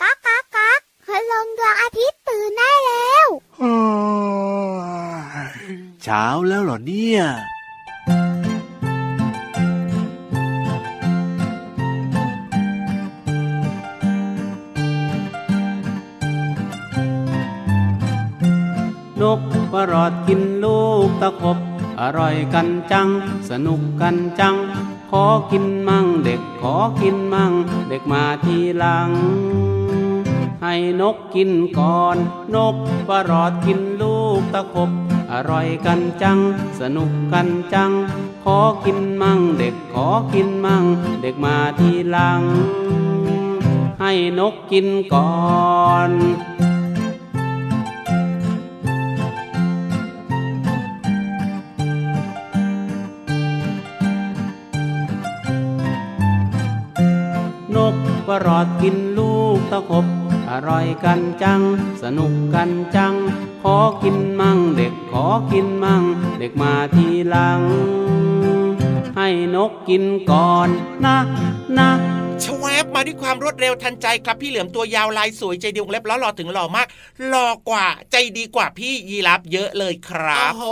ก๊ากก๊ากก๊ากคืลงดวงอาทิตย์ตื่นได้แล้วเช้าแล้วเหรอเนี่ยนกประหลอดกินลูกตะขบอร่อยกันจัง สนุกกันจัง ขอกินมั่งเด็กขอกินมั่ง เด็กมาทีหลัง ให้นกกินก่อน นกประหลอดกินลูกตะขบ อร่อยกันจัง สนุกกันจัง ขอกินมั่งเด็กขอกินมั่ง เด็กมาทีหลัง ให้นกกินก่อนน อดกินลูกตะขบ อร่อยกันจัง สนุกกันจัง ขอกินมั่งเด็กขอกินมั่ง เด็กมาทีหลัง ให้นกกินก่อนนะนะ บมาด้วยความรวดเร็วทันใจครับพี่เหลือมตัวยาวลายสวยใจดีวงเล็บแล้วหล่อถึงหล่อมากหล่อกว่าใจดีกว่าพี่ยีรับเยอะเลยครับโอ้โห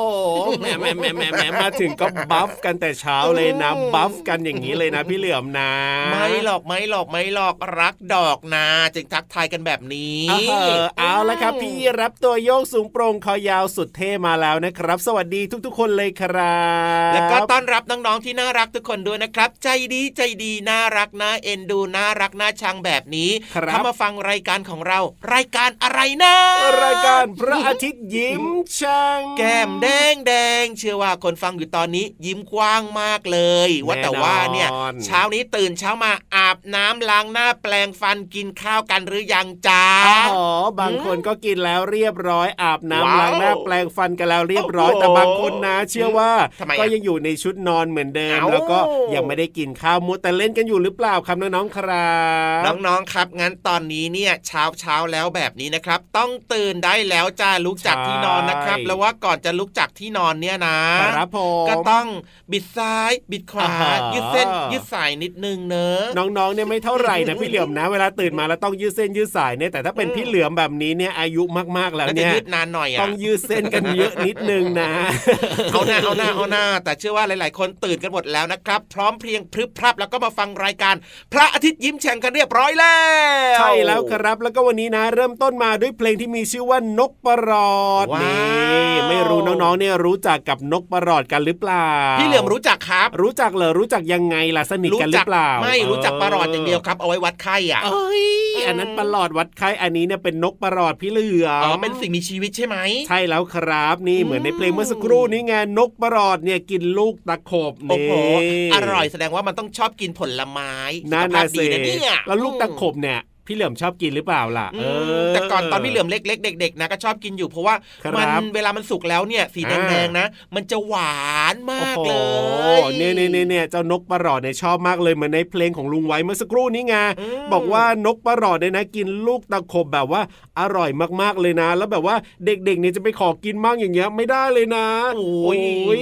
แหมแหมแหมแหมแหมมาถึงก็บัฟกันแต่เช้าเลยนะอืมบัฟกันอย่างนี้เลยนะ พี่เหลือมนะ ไม่หรอกไม่หรอกไม่หรอกรักดอกนาจึงทักทายกันแบบนี้เออเอาละครับ พี่รับตัวโยกสูงโปร่งคอยาวสุดเท่มาแล้วนะครับ สวัสดีทุก ๆ คนเลยครับ แล้วก็ต้อนรับน้องๆที่น่ารักทุกคนด้วยนะครับ ใจดีใจดีน่ารักน่าเอ็นดูน่ารักน่าชังแบบนี้ครับถ้ามาฟังรายการของเรา รายการอะไรนะ รายการพระอาทิตย์ยิ้มช่างแก้มแดงแดงเชื่อว่าคนฟังอยู่ตอนนี้ยิ้มกว้างมากเลยว่าแต่ว่าเนี่ยแน่นอนเช้านี้ตื่นเช้ามาอาบน้ำล้างหน้าแปลงฟันกินข้าวกันหรือยังจ้าอ๋อบางคนก็กินแล้วเรียบร้อยอาบน้ำว้าวล้างหน้าแปลงฟันกันแล้วเรียบร้อยโอ้โหแต่บางคนนะ เชื่อว่าทำไมอะก็ยังอยู่ในชุดนอนเหมือนเดิมเอ้าแล้วก็ยังไม่ได้กินข้าวมุดแต่เล่นกันอยู่หรือเปล่าครับน้องๆครับน้องๆครับ งั้นตอนนี้เนี่ยเช้าเช้าๆแล้วแบบนี้นะครับ ต้องตื่นได้แล้วจ้าลุกจากที่นอนนะครับ แล้วว่าก่อนจะลุกจากที่นอนเนี่ยนะครับผมก็ต้องบิดซ้ายบิดขวาอ่าฮะยืดเส้นยืดสายนิดนึงเนอะน้องๆเนี่ยไม่เท่าไหร่นะพี่เหลือมนะ เวลาตื่นมาแล้วต้องยืดเส้นยืดสายเนี่ยแต่ถ้าเป็นพี่เหลือมแบบนี้เนี่ยอายุมากๆแล้วแล้วจะเนี่ยยืดนานหน่อยอะต้องยืดเส้นกันเยอะนิดนึงนะเอาหน้าเอาหน้าเอาหน้า แต่เชื่อว่าหลาย ๆ คนตื่นกันหมดแล้วนะครับ พร้อมเพรียงพรึบพรับแล้วก็มาฟังรายการ พระอาทิตย์ยิ้มแฉ่งกันเรียบร้อยแล้วใช่แล้วครับ แล้วก็วันนี้นะ เริ่มต้นมาด้วยเพลงที่มีชื่อว่านกประหลอดว้าวนี่ไม่รู้น้องๆเนี่ยรู้จักกับนกประหลอดกันหรือเปล่า พี่เหลือมรู้จักครับ รู้จักเหรอรู้จักยังไงล่ะสนิทกันหรือเปล่า ไม่รู้จักปลาหลอดอย่างเดียวครับ เอาไว้วัดไข้อะเอ้ยอันนั้นประหลอดวัดไข้อันนี้เนี่ยเป็นนกประหลอดพี่เหลือมอ๋อเป็นสิ่งมีชีวิตใช่ไหมใช่แล้วครับนี่เหมือนในเพลงเมื่อสักครู่นี้ไงนกประหลอดเนี่ยกินลูกตะขบโอ้โหนี่อร่อยแสดงว่ามันต้องชอบกินผลไม้นั่นสุขภานะพสิดีนะเนี่ยแล้วลูกตะขบเนี่ย พี่เหลือมชอบกินหรือเปล่าล่ะอืมแต่ก่อนตอนพี่เหลือมเล็กๆเด็กๆนะก็ชอบกินอยู่เพราะว่าครับมันเวลามันสุกแล้วเนี่ยสีอ่าแดงๆนะ มันจะหวานมากเลโอ้ยโหเนี่ยเนี่ยเนี่ยเนี่ยเจ้านกประหลอดเนี่ยชอบมากเลยเหมือนในเพลงของลุงไว้เมื่อสักครู่นี้ไงอืมบอกว่านกประหลอดเนี่ยนะ กินลูกตะขบแบบว่าอร่อยมากๆเลยนะ แล้วแบบว่าเด็กๆเนี่ยจะไปขอกินมากอย่างเงี้ยไม่ได้เลยนะโอ้ย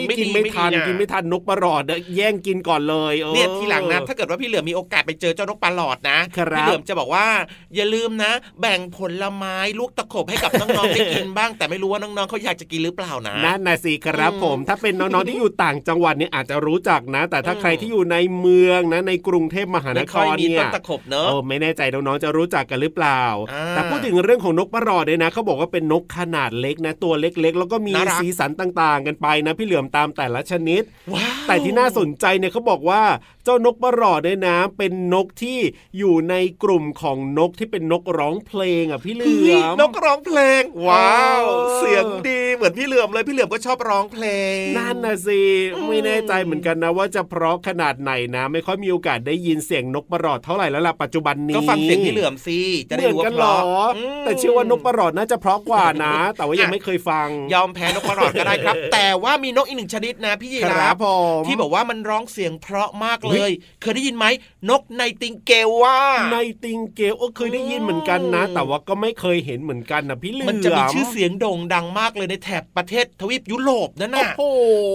ไม่กินดีไม่ทันไม่ดีอะกินไม่ทันนกประหลอดเนี่ยแย่งกินก่อนเลยออเนี่ยทีหลังนะถ้าเกิดว่าพี่เหลือมมีโอกาสไปเจอเจ้านกปลาหลอดนะครับพี่เหลือมจะบอกว่าอย่าลืมนะ แบ่งผลไม้ลูกตะขบให้กับน้องๆได้กินบ้าง แต่ไม่รู้ว่าน้องๆเขาอยากจะกินหรือเปล่านะนั่นนะสิครับอืมผม ถ้าเป็นน้องๆที่อยู่ต่างจังหวัดเนี่ยอาจจะรู้จักนะ แต่ถ้าอืมใครที่อยู่ในเมืองนะในกรุงเทพมหานไม่คค่อยรมีเนี่ต้ยนตะขบเนอะเออไม่แน่ใจน้องๆจะรู้จักกันหรือเปล่าอ่า แต่พูดถึงเรื่องของนกประหลอดเนี่ยนะเขาบอกว่าเป็นนกขนาดเล็กนะตัวเล็กๆ แล้วก็มีน่ารักสีสันต่าง ๆ กันไปนะ พี่เหลือมตามแต่ละชนิดว้าวแต่ที่น่าสนใจเนี่ยเขาบอกว่าเจ้านกประหลอดเนี่ยนะเป็นนกที่อยู่ในกลุ่มของนกที่เป็นนกร้องเพลงอะพี่เหลืเฮ้ยอมนกร้องเพลง ว้าวเออเสียงดีเหมือนพี่เหลือมเลยพี่เหลือมก็ชอบร้องเพลงนั่นนะสิอืมไม่แน่ใจเหมือนกันนะว่าจะเพราะขนาดไหนนะ ไม่ค่อยมีโอกาสได้ยินเสียงนกประหลอดเท่าไหร่แล้วล่ะปัจจุบันนี้ก็ฟังเสียงพี่เหลือมสิจะเหได้มือนรู้ว่ากันเพเหรอราะมแต่เชื่อว่านกประหลอดน่าจะเพราะกว่านะ แต่ว่ายังอะไม่เคยฟัง ยอมแพ้นกประหลอดก็ได้ครับ แต่ว่ามีนกอีกหนึ่งชนิดนะพี่ยีครารับฟผมที่บอกว่ามันร้องเสียงเพราะมากอุ๊เลยยเคยได้ยินไหมนกไนติงเกลว่า ในติงเกลโอ้เคยได้ยินเหมือนกันนะ แต่ว่าก็ไม่เคยเห็นเหมือนกันนะพี่เหลือมมันจะมีชื่อเสียงโด่งดังมากเลยในแถบประเทศทวีปยุโรปนั่นโอ้น่ะโห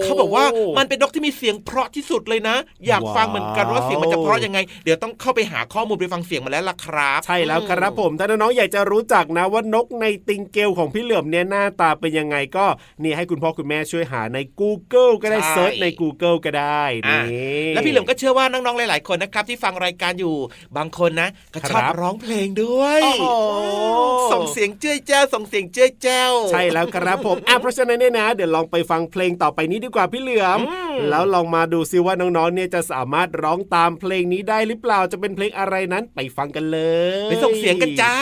เขาบอกว่ามันเป็นนกที่มีเสียงเพราะที่สุดเลยนะ อยากฟังเหมือนกันว่าว้าวเสียงมันจะเพราะยังไง เดี๋ยวต้องเข้าไปหาข้อมูลไปฟังเสียงมาแล้วล่ะครับ ใช่แล้วครับผม ถ้าน้องๆอยากจะรู้จักนะว่านกในติงเกลของพี่เหลือมเนี่ยหน้าตาเป็นยังไงก็นี่ให้คุณพ่อคุณแม่ช่วยหาใน Google ก็ได้เซิร์ชใน Google ก็ได้อะนี่แล้วพี่เหลิมก็เชื่อว่าน้องๆหลาย ๆ คนนะครับที่ฟังรายการอยู่บางคนนะก็ชอบครับร้องเพลงด้วยโอ้โหส่งเสียงเจ้ยแจ้วส่งเสียงเจ้ยแจ้วใช่แล้วครับผมอะเพราะฉะนั้นเนี่ยนะ เดี๋ยวลองไปฟังเพลงต่อไปนี้ดีกว่าพี่เหลือมอืมแล้วลองมาดูซิว่าน้องๆเนี่ยจะสามารถร้องตามเพลงนี้ได้หรือเปล่าจะเป็นเพลงอะไรนั้นไปฟังกันเลยไปส่งเสียงกันจ้า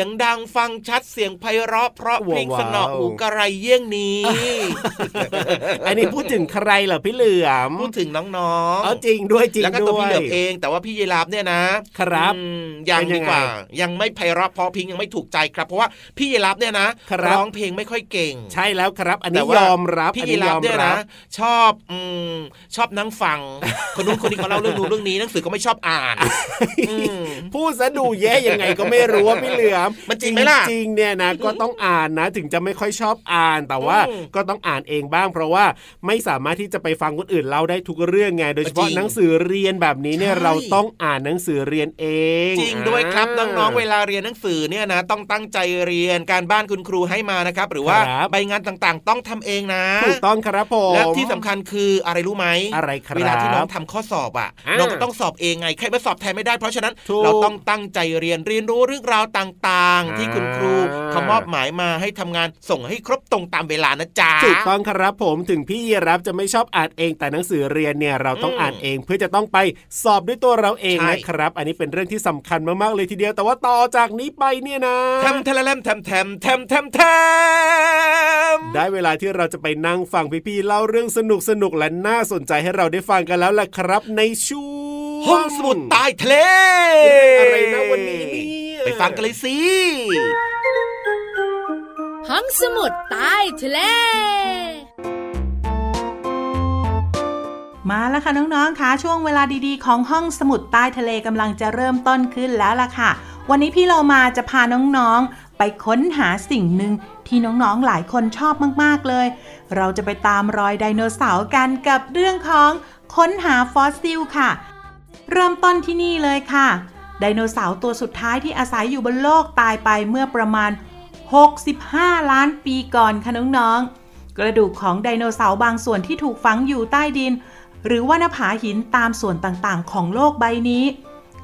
ยงดังฟังชัดเสียงไพเราะเพราะเพลงสนอหูกระไรเยี่ยงนี้ อันนี้พูดถึงใครเหรอพี่เหลือมพูดถึงน้องๆเอาจริงด้วยจริงแล้วก็ด้ตัววพี่ยเหลือมเอง แต่ว่าพี่ยีราฟเนี่ยนะ ครับอืมยังเป็นยัดีงไงกว่า ยังไม่ไพเราะเพราะพริงยังไม่ถูกใจครับ เพราะว่าพี่ยีราฟเนี่ยนะครับร้องเพลงไม่ค่อยเก่ง ใช่แล้วครับ อันแต่นี้ว่ายอมรับพี่อันยีนี้รายฟอมเนี่ยรันะบชอบอืมชอบนั่งฟัง คนนู้นคนนี้เขาเล่าเรื่องนู้นเรื่องนี้หนังสือก็ไม่ชอบอ่านอืมพูดซะดูแย่ยังไงก็ไม่รู้ว่าพี่เหลือมมันจริงไหมล่ะจริงๆเนี่ยนะก็ต้องอ่านนะ ถึงจะไม่ค่อยชอบอ่านแต่ว่าอืมก็ต้องอ่านเองบ้าง เพราะว่าไม่สามารถที่จะไปฟังคนอื่นเล่าได้ทุกเรื่องไง โดยเฉพาะจริงหนังสือเรียนแบบนี้เนี่ยใช่เราต้องอ่านหนังสือเรียนเอง จริงด้วยครับาน้องๆเวลาเรียนหนังสือเนี่ยนะต้องตั้งใจเรียนการบ้านคุณครูให้มานะครับ หรือว่าครับใบงานต่างๆ ต้องทำเองนะถูกต้องครับผมและที่สำคัญคืออะไรรู้ไหมอะไรครับเวลาที่น้องทำข้อสอบอะอ่าน้องก็ต้องสอบเองไงใครมาสอบแทนไม่ได้เพราะฉะนั้นถูกเราต้องตั้งใจเรียนเรียนรู้เรื่องราวต่างางที่คุณครูเขามอบหมายมาให้ทำงานส่งให้ครบตรงตามเวลานะจ๊ะถูกต้องครับผมถึงพี่รับจะไม่ชอบอ่านเองแต่หนังสือเรียนเนี่ยเราต้องอ่านเองเพื่อจะต้องไปสอบด้วยตัวเราเองนะครับ อันนี้เป็นเรื่องที่สำคัญมากๆเลยทีเดียวแต่ว่าต่อจากนี้ไปเนี่ยนะทำทะเลมทมแทมทำทำทำได้เวลาที่เราจะไปนั่งฟังพี่ๆเล่าเรื่องสนุกสนุกและน่าสนใจให้เราได้ฟังกันแล้วล่ะครับในช่วงห้องสมุดใต้ทะเลอะไรนะวันนี้ ไปฟังกันเลยสิห้องสมุดใต้ทะเลมาแล้วค่ะน้องๆค่ะช่วงเวลาดีๆ ของห้องสมุดใต้ทะเลกำลังจะเริ่มต้นขึ้นแล้วล่ะค่ะ วันนี้พี่เรามาจะพาน้องๆ ไปค้นหาสิ่งหนึ่งที่น้องๆหลายคนชอบมากๆเลย เราจะไปตามรอยไดโนเสาร์กันกับเรื่องของค้นหาฟอสซิลค่ะ เริ่มต้นที่นี่เลยค่ะ ไดโนเสาร์ตัวสุดท้ายที่อาศัยอยู่บนโลกตายไปเมื่อประมาณ 65 ล้านปีก่อนค่ะน้องๆ กระดูกของไดโนเสาร์บางส่วนที่ถูกฝังอยู่ใต้ดิน หรือว่าหน้าผาหินตามส่วนต่างๆ ของโลกใบนี้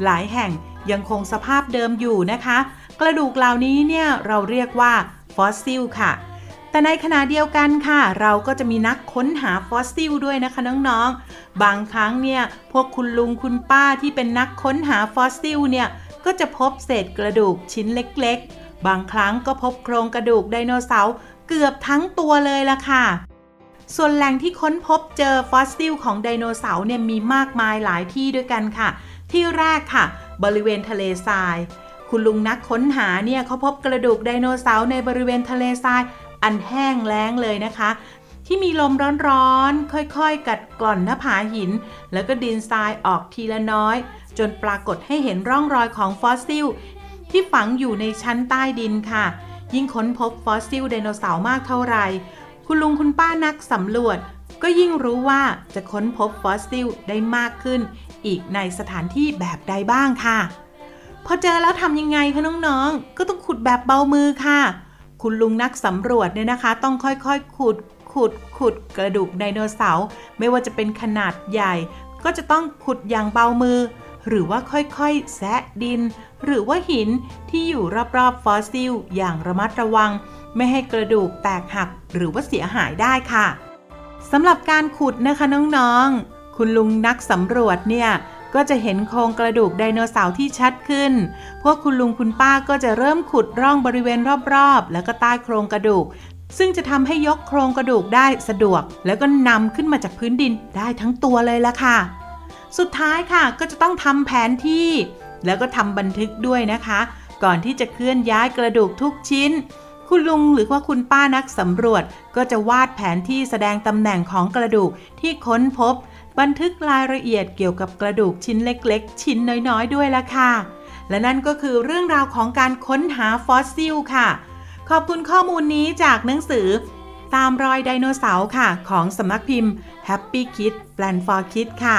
หลายแห่งยังคงสภาพเดิมอยู่นะคะ กระดูกเหล่านี้เนี่ยเราเรียกว่าฟอสซิลค่ะ แต่ในขณะเดียวกันค่ะ เราก็จะมีนักค้นหาฟอสซิลด้วยนะคะน้องๆ บางครั้งเนี่ยพวกคุณลุงคุณป้าที่เป็นนักค้นหาฟอสซิลเนี่ยก็จะพบเศษกระดูกชิ้นเล็กๆ บางครั้งก็พบโครงกระดูกไดโนเสาร์เกือบทั้งตัวเลยล่ะค่ะส่วนแหล่งที่ค้นพบเจอฟอสซิลของไดโนเสาร์เนี่ยมีมากมายหลายที่ด้วยกันค่ะ ที่แรกค่ะ บริเวณทะเลทราย คุณลุงนักค้นหาเนี่ยเขาพบกระดูกไดโนเสาร์ในบริเวณทะเลทราย อันแห้งแล้งเลยนะคะ ที่มีลมร้อนๆ ค่อยๆ กัดกร่อนหน้าผาหิน แล้วก็ดินทรายออกทีละน้อย จนปรากฏให้เห็นร่องรอยของฟอสซิล ที่ฝังอยู่ในชั้นใต้ดินค่ะ ยิ่งค้นพบฟอสซิลไดโนเสาร์มากเท่าไหร่ คุณลุงคุณป้านักสำรวจ ก็ยิ่งรู้ว่าจะค้นพบฟอสซิลได้มากขึ้น อีกในสถานที่แบบใดบ้างค่ะพอเจอแล้วทำยังไงคะน้องๆ ก็ต้องขุดแบบเบามือค่ะ คุณลุงนักสำรวจเนี่ยนะคะ ต้องค่อยๆ ขุดขุดขุดกระดูกไดโนเสาร์ไม่ว่าจะเป็นขนาดใหญ่ ก็จะต้องขุดอย่างเบามือ หรือว่าค่อยๆ แซะดิน หรือว่าหินที่อยู่รอบๆฟอสซิล อย่างระมัดระวัง ไม่ให้กระดูกแตกหักหรือว่าเสียหายได้ค่ะสำหรับการขุดนะคะน้องๆ คุณลุงนักสำรวจเนี่ย ก็จะเห็นโครงกระดูกไดโนเสาร์ที่ชัดขึ้น พวกคุณลุงคุณป้าก็จะเริ่มขุดร่องบริเวณรอบๆ แล้วก็ใต้โครงกระดูก ซึ่งจะทำให้ยกโครงกระดูกได้สะดวก แล้วก็นำขึ้นมาจากพื้นดินได้ทั้งตัวเลยละค่ะ สุดท้ายค่ะก็จะต้องทำแผนที่ แล้วก็ทำบันทึกด้วยนะคะ ก่อนที่จะเคลื่อนย้ายกระดูกทุกชิ้นคุณลุงหรือว่าคุณป้านักสำรวจก็จะวาดแผนที่แสดงตำแหน่งของกระดูกที่ค้นพบ บันทึกรายละเอียดเกี่ยวกับกระดูกชิ้นเล็กๆ ชิ้นน้อยๆ ด้วยละค่ะ และนั่นก็คือเรื่องราวของการค้นหาฟอสซิลค่ะ ขอบคุณข้อมูลนี้จากหนังสือ ตามรอยไดโนเสาร์ค่ะ ของสำนักพิมพ์ Happy Kids Plan for Kids ค่ะ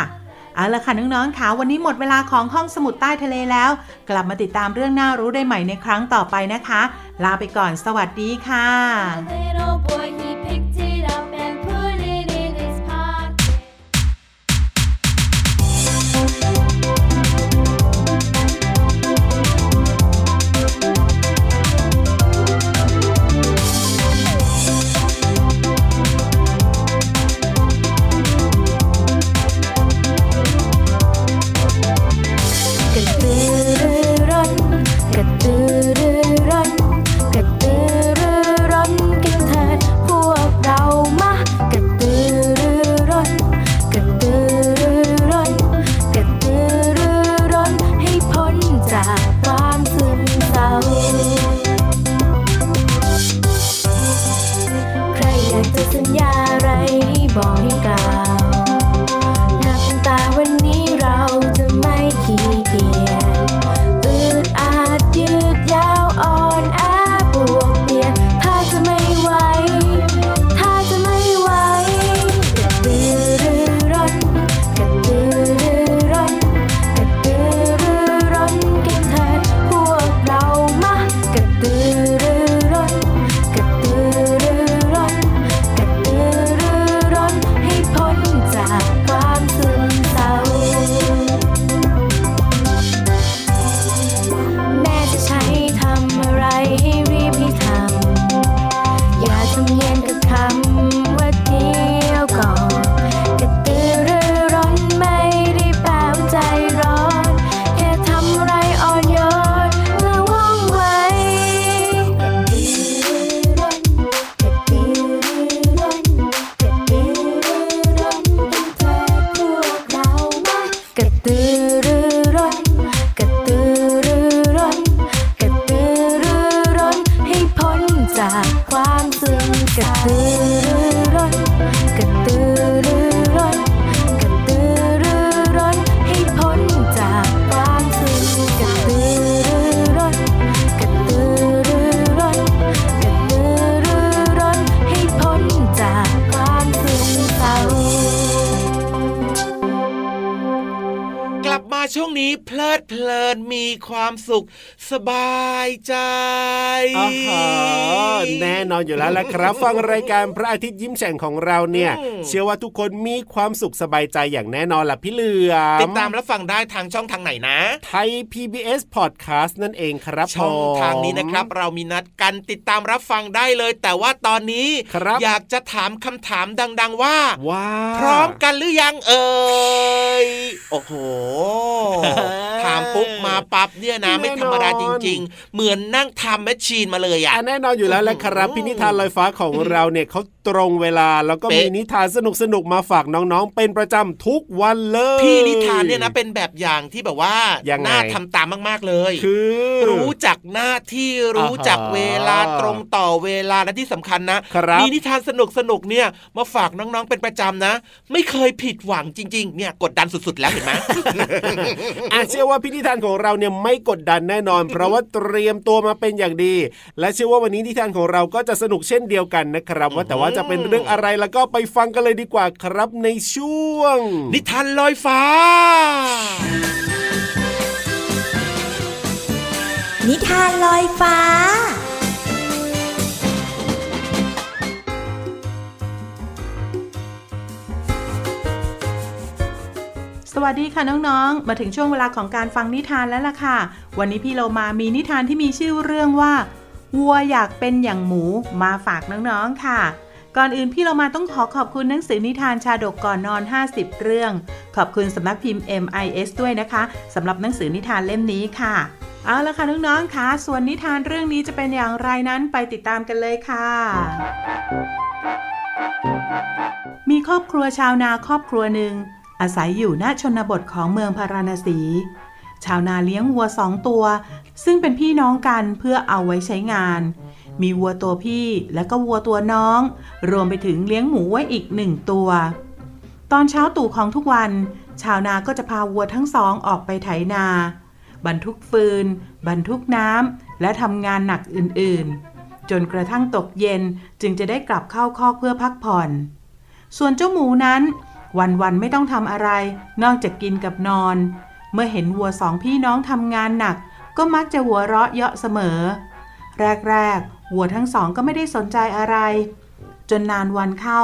เอาละค่ะน้องๆค่ะวันนี้หมดเวลาของห้องสมุดใต้ทะเลแล้ว กลับมาติดตามเรื่องน่ารู้ได้ใหม่ในครั้งต่อไปนะคะ ลาไปก่อนสวัสดีค่ะ เพลิดเพลินมีความสุขสบายใจอ๋อแน่นอนอยู่แล้วละครับ ฟังรายการพระอาทิตย์ยิ้มแฉ่งของเราเนี่ยอืมเชื่อว่าทุกคนมีความสุขสบายใจอย่างแน่นอนล่ะพี่เหลือมติดตามรับฟังได้ทางช่องทางไหนนะ ไทย PBS Podcast นั่นเองครับช่องผมทางนี้นะครับ เรามีนัดกันติดตามรับฟังได้เลย แต่ว่าตอนนี้ครับอยากจะถามคำถามดัง ๆ ว่าว้าพร้อมกันหรือยังเอ่ยโอ้โหถาม ปุ๊บมาปั๊บเนี่ยนะไม่ธรรมดาจริง ๆ เหมือนนั่งทำแมชชีนมาเลยอะแน่นอนอยู่แล้วแหละครับพินิธานลอยฟ้าของเราเนี่ยเขาตรงเวลาแล้วก็มีนิทานสนุกสนุกๆมาฝากน้องๆ เป็นประจำทุกวันเลย พี่นิทานเนี่ยนะเป็นแบบอย่างที่แบบว่ายังไงน่าทำตามมากๆเลย คือ รู้จักหน้าที่รู้จักเวลาตรงต่อเวลาและที่สำคัญนะมีนิทานสนุกสนุกๆเนี่ยมาฝากน้องๆเป็นประจำนะ ไม่เคยผิดหวังจริง ๆ เนี่ยกดดันสุดๆแล้วเห็นไหมอะเชื่อว่าพินิธานของเราเนี่ยไม่กดดันแน่นอน เพราะว่าเตรียมตัวมาเป็นอย่างดี และเชื่อว่าวันนี้นิทานของเราก็จะสนุกเช่นเดียวกันนะครับ ว่าแต่ว่าจะเป็นเรื่องอะไรแล้วก็ไปฟังกันเลยดีกว่าครับในช่วง นิทานลอยฟ้า นิทานลอยฟ้า วัสดีค่ะน้องๆ มาถึงช่วงเวลาของการฟังนิทานแล้วล่ะค่ะ วันนี้พี่เรามามีนิทานที่มีชื่อเรื่องว่า วัวอยากเป็นอย่างหมูมาฝากน้องๆค่ะ ก่อนอื่นพี่เรามาต้องขอขอบคุณหนังสือนิทานชาดกก่อนนอน 50 เรื่อง ขอบคุณสำนักพิมพ์ MIS ด้วยนะคะสำหรับหนังสือนิทานเล่มนี้ค่ะ เอาละค่ะน้องๆค่ะส่วนนิทานเรื่องนี้จะเป็นอย่างไรนั้นไปติดตามกันเลยค่ะมีครอบครัวชาวนาครอบครัวหนึ่ง อาศัยอยู่ณชนบทของเมืองพาราณสี ชาวนาเลี้ยงวัวสองตัว ซึ่งเป็นพี่น้องกันเพื่อเอาไว้ใช้งาน มีวัวตัวพี่และก็วัวตัวน้อง รวมไปถึงเลี้ยงหมูไว้อีกหนึ่งตัว ตอนเช้าตู่ของทุกวัน ชาวนาก็จะพาวัวทั้งสองออกไปไถนา บรรทุกฟืน บรรทุกน้ำและทำงานหนักอื่นๆ จนกระทั่งตกเย็นจึงจะได้กลับเข้าคอกเพื่อพักผ่อน ส่วนเจ้าหมูนั้น วันๆไม่ต้องทำอะไร นอกจากกินกับนอน เมื่อเห็นวัวสองพี่น้องทำงานหนัก ก็มักจะหัวเราะเยาะเสมอ แรกๆวัวทั้งสองก็ไม่ได้สนใจอะไร จนนานวันเข้า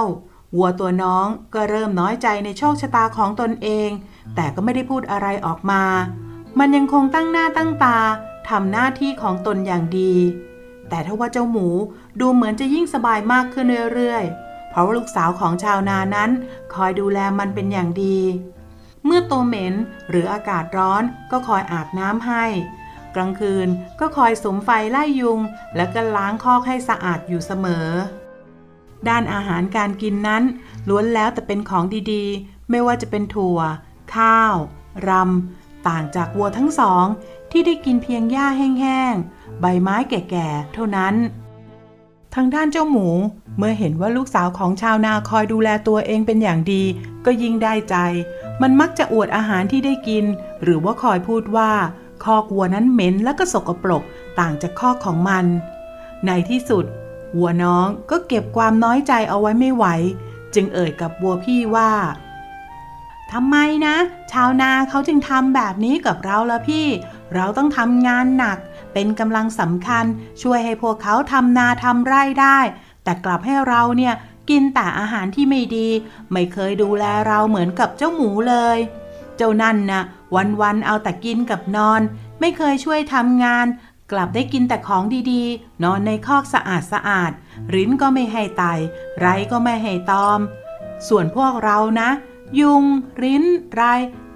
วัวตัวน้องก็เริ่มน้อยใจในโชคชะตาของตนเอง แต่ก็ไม่ได้พูดอะไรออกมา มันยังคงตั้งหน้าตั้งตาทำหน้าที่ของตนอย่างดี แต่ถ้าว่าเจ้าหมูดูเหมือนจะยิ่งสบายมากขึ้นเรื่อยๆ เพราะว่าลูกสาวของชาวนานั้น คอยดูแลมันเป็นอย่างดี เมื่อตัวเหม็นหรืออากาศร้อนก็คอยอาบน้ำให้ กลางคืนก็คอยสมไฟไล่ยุง แล้วก็ล้างคอกให้สะอาดอยู่เสมอ ด้านอาหารการกินนั้นล้วนแล้วแต่เป็นของดีๆ ไม่ว่าจะเป็นถั่ว ข้าว รำ ต่างจากวัวทั้งสองที่ได้กินเพียงหญ้าแห้งๆ ใบไม้แก่ๆ เท่านั้น ทางด้านเจ้าหมู เมื่อเห็นว่าลูกสาวของชาวนาคอยดูแลตัวเองเป็นอย่างดี ก็ยิ่งได้ใจ มันมักจะอวดอาหารที่ได้กิน หรือว่าคอยพูดว่า คอกวัวนั้นเหม็นและก็สกปรกต่างจากคอกของมัน ในที่สุด วัวน้องก็เก็บความน้อยใจเอาไว้ไม่ไหว จึงเอ่ยกับวัวพี่ว่าทำไมนะ ชาวนาเขาจึงทำแบบนี้กับเราละพี่ เราต้องทำงานหนัก เป็นกำลังสำคัญช่วยให้พวกเขาทำนาทำไร่ได้ แต่กลับให้เราเนี่ยกินแต่อาหารที่ไม่ดี ไม่เคยดูแลเราเหมือนกับเจ้าหมูเลย เจ้านั่นนะวันๆเอาแต่กินกับนอน ไม่เคยช่วยทำงาน กลับได้กินแต่ของดีๆ นอนในคอกสะอาดสะอาดๆริ้นก็ไม่ให้ไตไรก็ไม่ให้ตอม ส่วนพวกเรานะ ยุง ริ้น ไร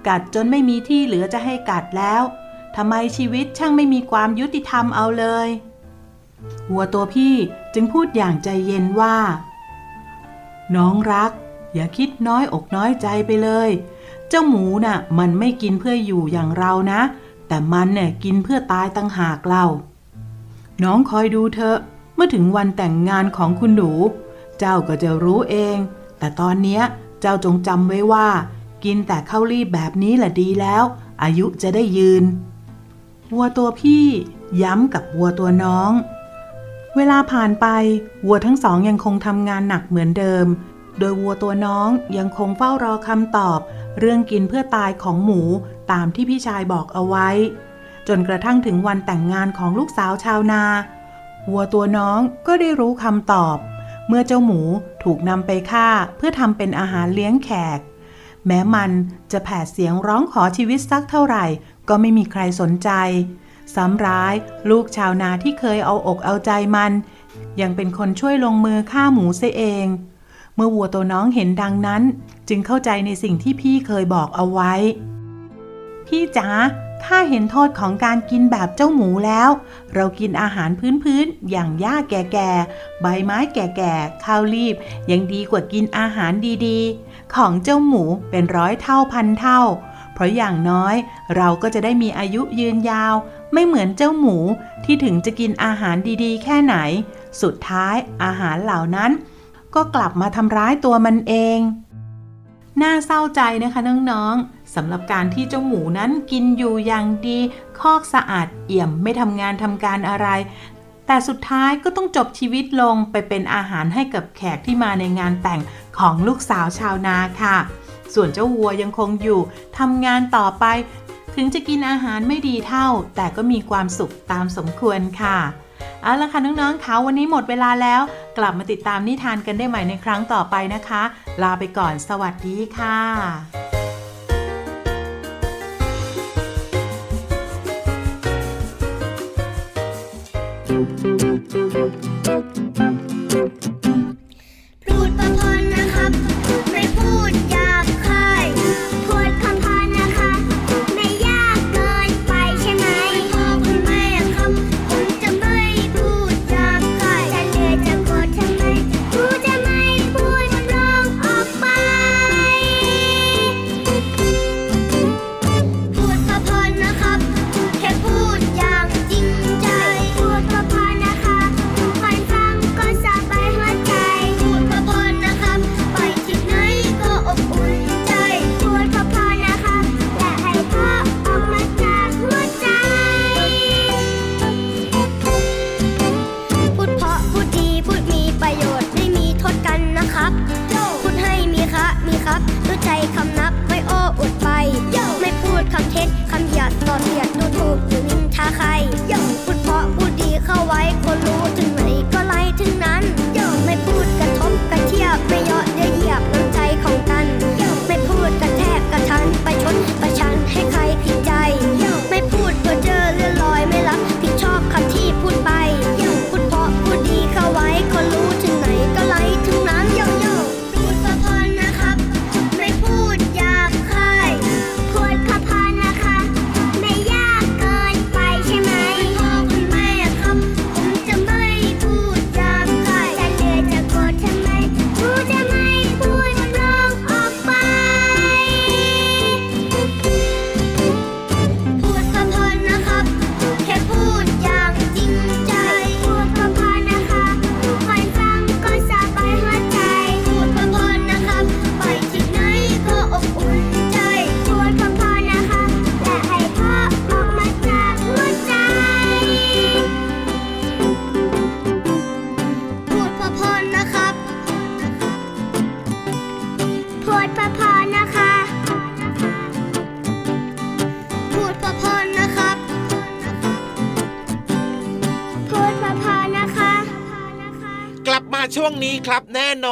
กัดจนไม่มีที่เหลือจะให้กัดแล้ว ทำไมชีวิตช่างไม่มีความยุติธรรมเอาเลย วัวตัวพี่จึงพูดอย่างใจเย็นว่า น้องรัก อย่าคิดน้อยอกน้อยใจไปเลย เจ้าหมูน่ะ มันไม่กินเพื่ออยู่อย่างเรานะ แต่มันเนี่ยกินเพื่อตายตั้งหากเราน้องคอยดูเถอะเมื่อถึงวันแต่งงานของคุณหนู เจ้าก็จะรู้เอง แต่ตอนเนี้ยเจ้าจงจำไว้ว่า กินแต่ข้าวรีบแบบนี้แหละดีแล้ว อายุจะได้ยืน วัวตัวพี่ย้ำกับวัวตัวน้อง เวลาผ่านไปวัวทั้งสองยังคงทำงานหนักเหมือนเดิม โดยวัวตัวน้องยังคงเฝ้ารอคำตอบ เรื่องกินเพื่อตายของหมูตามที่พี่ชายบอกเอาไว้ จนกระทั่งถึงวันแต่งงานของลูกสาวชาวนา วัวตัวน้องก็ได้รู้คำตอบ เมื่อเจ้าหมูถูกนำไปฆ่าเพื่อทำเป็นอาหารเลี้ยงแขก แม้มันจะแผดเสียงร้องขอชีวิตสักเท่าไหร่ ก็ไม่มีใครสนใจ ซ้ำร้ายลูกชาวนาที่เคยเอาอกเอาใจมัน ยังเป็นคนช่วยลงมือฆ่าหมูเสียเอง เมื่อวัวตัวน้องเห็นดังนั้น จึงเข้าใจในสิ่งที่พี่เคยบอกเอาไว้ พี่จ๋าข้าเห็นโทษของการกินแบบเจ้าหมูแล้ว เรากินอาหารพื้นๆ อย่างหญ้าแก่ๆ ใบไม้แก่ๆ ข้าวรีบ ยังดีกว่ากินอาหารดีๆ ของเจ้าหมูเป็นร้อยเท่าพันเท่า เพราะอย่างน้อยเราก็จะได้มีอายุยืนยาว ไม่เหมือนเจ้าหมูที่ถึงจะกินอาหารดีๆ แค่ไหน สุดท้ายอาหารเหล่านั้น ก็กลับมาทำร้ายตัวมันเอง น่าเศร้าใจนะคะน้องๆสำหรับการที่เจ้าหมูนั้นกินอยู่อย่างดี คอกสะอาดเอี่ยมไม่ทำงานทำการอะไรแต่สุดท้ายก็ต้องจบชีวิตลงไปเป็นอาหารให้กับแขกที่มาในงานแต่งของลูกสาวชาวนาค่ะ ส่วนเจ้าวัวยังคงอยู่ทำงานต่อไป ถึงจะกินอาหารไม่ดีเท่า แต่ก็มีความสุขตามสมควรค่ะ เอาละค่ะน้องๆคะวันนี้หมดเวลาแล้ว กลับมาติดตามนิทานกันได้ใหม่ในครั้งต่อไปนะคะ ลาไปก่อนสวัสดีค่ะพู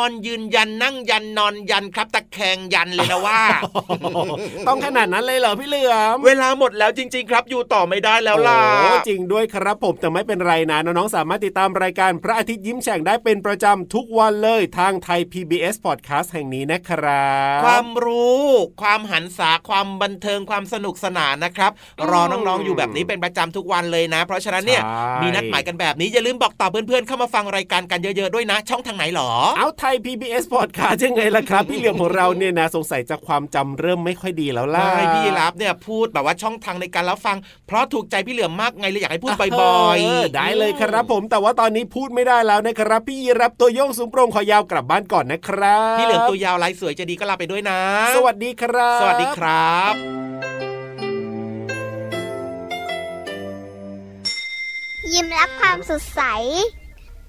อนยืนยันนั่งยันนอนยันครับตะแคงยันเลยนะว่า ต้องขนาดนั้นเลยเหรอพี่เหลือมเวลาหมดแล้วจริง ๆ ครับอยู่ต่อไม่ได้แล้วล่ะโอ้จริงด้วยครับผมแต่ไม่เป็นไรนะน้องๆสามารถติดตามรายการพระอาทิตย์ยิ้มแฉ่งได้เป็นประจำทุกวันเลยทางไทย PBS Podcast แห่งนี้นะครับความรู้ ความหันษาความบันเทิงความสนุกสนานนะครับ รอน้องๆอยู่แบบนี้เป็นประจำทุกวันเลยนะ เพราะฉะนั้นเนี่ยใช่มีนัดหมายกันแบบนี้อย่าลืมบอกต่อเพื่อนๆเข้ามาฟังรายการกันเยอะๆด้วยนะ ช่องทางไหนหรอ เอาไทย PBS Podcast ยังไงล่ะครับ พี่เหลือมของเราเนี่ยนะสงสัยจะความจำเริ่มไม่ค่อยดีแล้วล่ะใช่พี่รับเนี่ยพูดแบบว่าช่องทางในการรับฟัง เพราะถูกใจพี่เหลือมมากไงเลยอยากให้พูดบ่อยเๆได้เลยครับผมแต่ว่าตอนนี้พูดไม่ได้แล้วนะครับ พี่ยีรับตัวโยงสูงโปร่งคอยาวกลับบ้านก่อนนะครับพี่เหลือมตัวยาวลายสวยใจะดีก็ลาไปด้วยนะ สวัสดีครับ สวัสดีครับยิ้มรับความสดใส